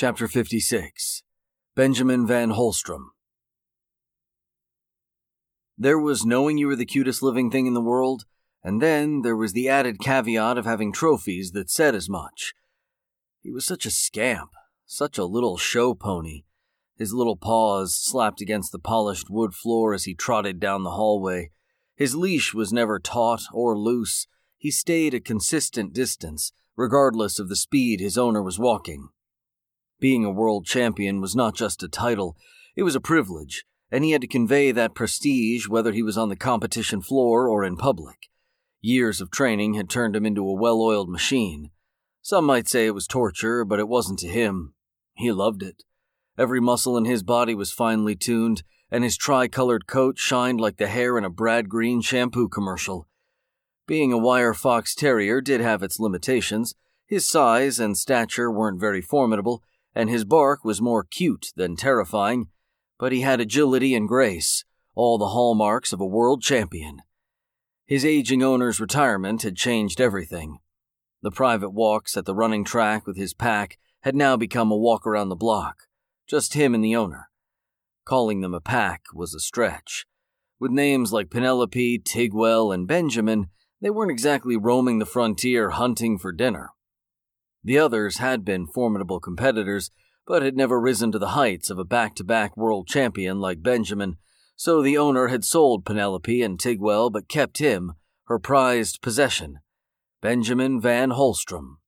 Chapter 56 Benjamin Van Holstrom. There was knowing you were the cutest living thing in the world, and then there was the added caveat of having trophies that said as much. He was such a scamp, such a little show pony. His little paws slapped against the polished wood floor as he trotted down the hallway. His leash was never taut or loose. He stayed a consistent distance, regardless of the speed his owner was walking. Being a world champion was not just a title, it was a privilege, and he had to convey that prestige whether he was on the competition floor or in public. Years of training had turned him into a well oiled machine. Some might say it was torture, but it wasn't to him. He loved it. Every muscle in his body was finely tuned, and his tricolored coat shined like the hair in a Brad Green shampoo commercial. Being a wire fox terrier did have its limitations. His size and stature weren't very formidable, and his bark was more cute than terrifying, but he had agility and grace, all the hallmarks of a world champion. His aging owner's retirement had changed everything. The private walks at the running track with his pack had now become a walk around the block, just him and the owner. Calling them a pack was a stretch. With names like Penelope, Tigwell, and Benjamin, they weren't exactly roaming the frontier hunting for dinner. The others had been formidable competitors, but had never risen to the heights of a back to back world champion like Benjamin, so the owner had sold Penelope and Tigwell but kept him, her prized possession, Benjamin Van Holstrom.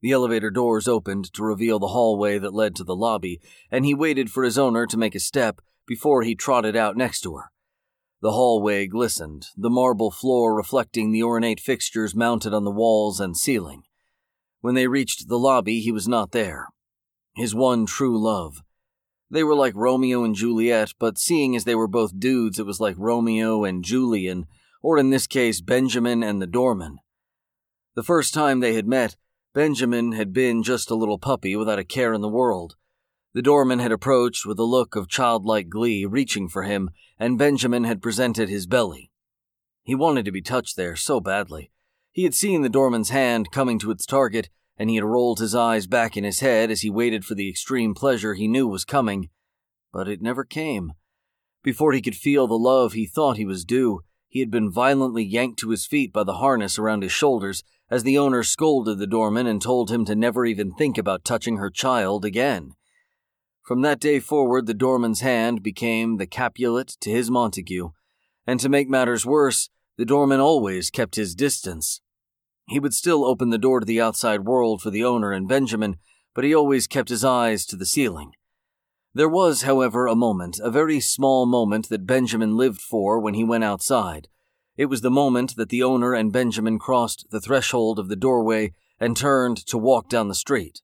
The elevator doors opened to reveal the hallway that led to the lobby, and he waited for his owner to make a step before he trotted out next to her. The hallway glistened, the marble floor reflecting the ornate fixtures mounted on the walls and ceiling. When they reached the lobby, he was not there. His one true love. They were like Romeo and Juliet, but seeing as they were both dudes, it was like Romeo and Julian, or in this case, Benjamin and the doorman. The first time they had met, Benjamin had been just a little puppy without a care in the world. The doorman had approached with a look of childlike glee, reaching for him, and Benjamin had presented his belly. He wanted to be touched there so badly. He had seen the doorman's hand coming to its target, and he had rolled his eyes back in his head as he waited for the extreme pleasure he knew was coming. But it never came. Before he could feel the love he thought he was due, he had been violently yanked to his feet by the harness around his shoulders as the owner scolded the doorman and told him to never even think about touching her child again. From that day forward, the doorman's hand became the Capulet to his Montague, and to make matters worse, the doorman always kept his distance. He would still open the door to the outside world for the owner and Benjamin, but he always kept his eyes to the ceiling. There was, however, a moment, a very small moment that Benjamin lived for when he went outside. It was the moment that the owner and Benjamin crossed the threshold of the doorway and turned to walk down the street.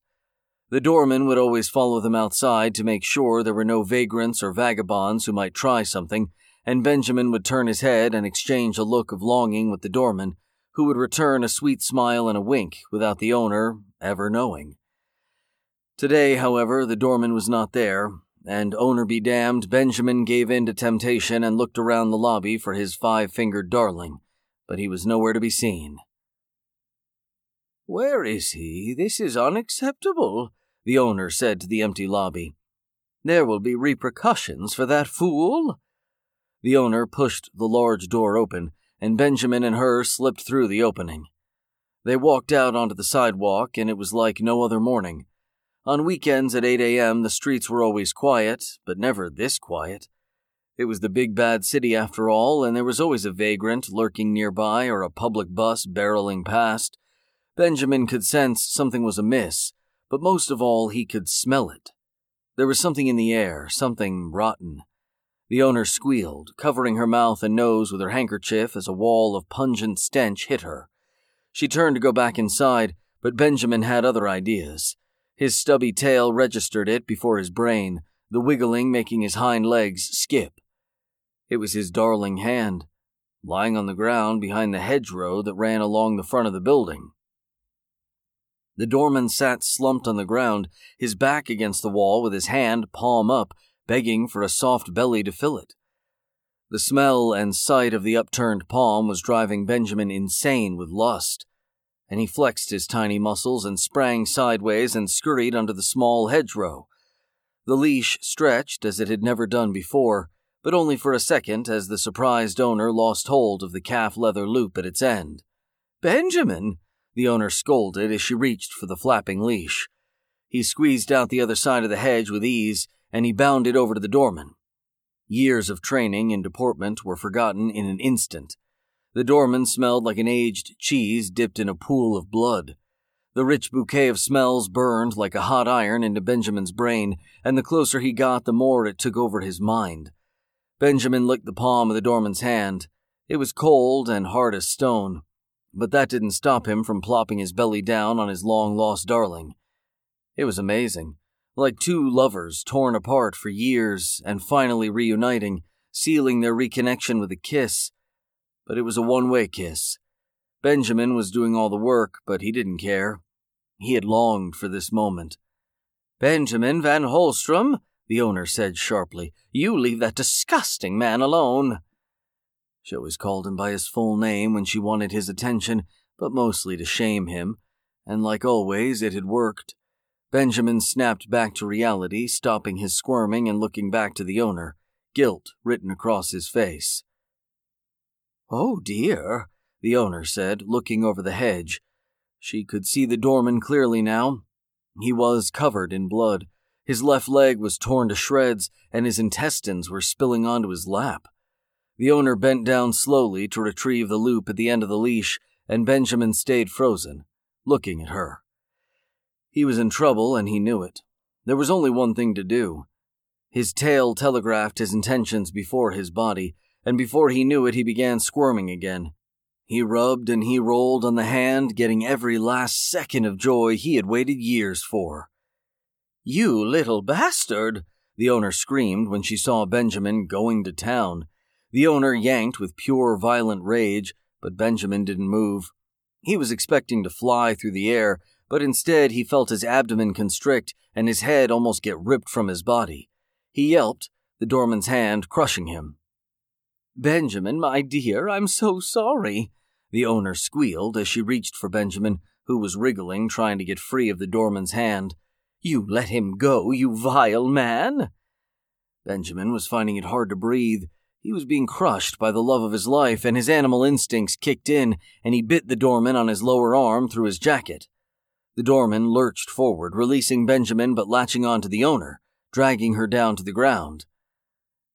The doorman would always follow them outside to make sure there were no vagrants or vagabonds who might try something, and Benjamin would turn his head and exchange a look of longing with the doorman, who would return a sweet smile and a wink without the owner ever knowing. Today, however, the doorman was not there, and owner be damned, Benjamin gave in to temptation and looked around the lobby for his five fingered darling, but he was nowhere to be seen. Where is he? This is unacceptable, the owner said to the empty lobby. There will be repercussions for that fool. The owner pushed the large door open and Benjamin and her slipped through the opening. They walked out onto the sidewalk, and it was like no other morning. On weekends at 8 a.m., the streets were always quiet, but never this quiet. It was the big bad city after all, and there was always a vagrant lurking nearby or a public bus barreling past. Benjamin could sense something was amiss, but most of all, he could smell it. There was something in the air, something rotten. The owner squealed, covering her mouth and nose with her handkerchief as a wall of pungent stench hit her. She turned to go back inside, but Benjamin had other ideas. His stubby tail registered it before his brain, the wiggling making his hind legs skip. It was his darling hand, lying on the ground behind the hedgerow that ran along the front of the building. The doorman sat slumped on the ground, his back against the wall with his hand palm up, begging for a soft belly to fill it. The smell and sight of the upturned palm was driving Benjamin insane with lust, and he flexed his tiny muscles and sprang sideways and scurried under the small hedgerow. The leash stretched as it had never done before, but only for a second as the surprised owner lost hold of the calf leather loop at its end. Benjamin! The owner scolded as she reached for the flapping leash. He squeezed out the other side of the hedge with ease, and he bounded over to the doorman. Years of training and deportment were forgotten in an instant. The doorman smelled like an aged cheese dipped in a pool of blood. The rich bouquet of smells burned like a hot iron into Benjamin's brain, and the closer he got, the more it took over his mind. Benjamin licked the palm of the doorman's hand. It was cold and hard as stone, but that didn't stop him from plopping his belly down on his long lost darling. It was amazing, like two lovers torn apart for years and finally reuniting, sealing their reconnection with a kiss. But it was a one way kiss. Benjamin was doing all the work, but he didn't care. He had longed for this moment. Benjamin Van Holstrom, the owner said sharply, you leave that disgusting man alone. She always called him by his full name when she wanted his attention, but mostly to shame him, and like always, it had worked. Benjamin snapped back to reality, stopping his squirming and looking back to the owner, guilt written across his face. Oh dear, the owner said, looking over the hedge. She could see the doorman clearly now. He was covered in blood. His left leg was torn to shreds, and his intestines were spilling onto his lap. The owner bent down slowly to retrieve the loop at the end of the leash, and Benjamin stayed frozen, looking at her. He was in trouble, and he knew it. There was only one thing to do. His tail telegraphed his intentions before his body, and before he knew it, he began squirming again. He rubbed and he rolled on the hand, getting every last second of joy he had waited years for. You little bastard! The owner screamed when she saw Benjamin going to town. The owner yanked with pure violent rage, but Benjamin didn't move. He was expecting to fly through the air, but instead he felt his abdomen constrict and his head almost get ripped from his body. He yelped, the doorman's hand crushing him. Benjamin, my dear, I'm so sorry. The owner squealed as she reached for Benjamin, who was wriggling, trying to get free of the doorman's hand. You let him go, you vile man! Benjamin was finding it hard to breathe. He was being crushed by the love of his life, and his animal instincts kicked in, and he bit the doorman on his lower arm through his jacket. The doorman lurched forward, releasing Benjamin but latching on to the owner, dragging her down to the ground.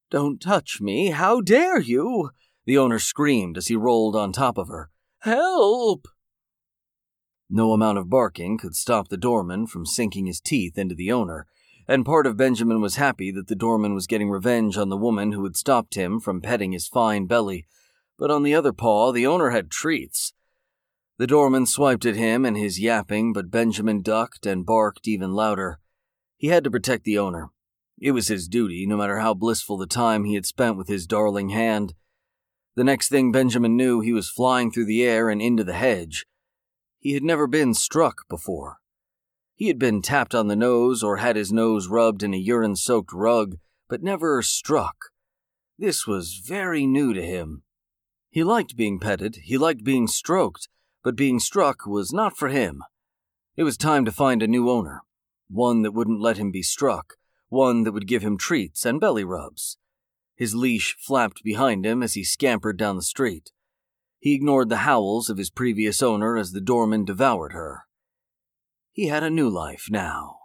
Don't touch me! How dare you! The owner screamed as he rolled on top of her. Help! No amount of barking could stop the doorman from sinking his teeth into the owner, and part of Benjamin was happy that the doorman was getting revenge on the woman who had stopped him from petting his fine belly. But on the other paw, the owner had treats. The doorman swiped at him and his yapping, but Benjamin ducked and barked even louder. He had to protect the owner. It was his duty, no matter how blissful the time he had spent with his darling hand. The next thing Benjamin knew, he was flying through the air and into the hedge. He had never been struck before. He had been tapped on the nose or had his nose rubbed in a urine soaked rug, but never struck. This was very new to him. He liked being petted, he liked being stroked, but being struck was not for him. It was time to find a new owner, one that wouldn't let him be struck, one that would give him treats and belly rubs. His leash flapped behind him as he scampered down the street. He ignored the howls of his previous owner as the doorman devoured her. He had a new life now.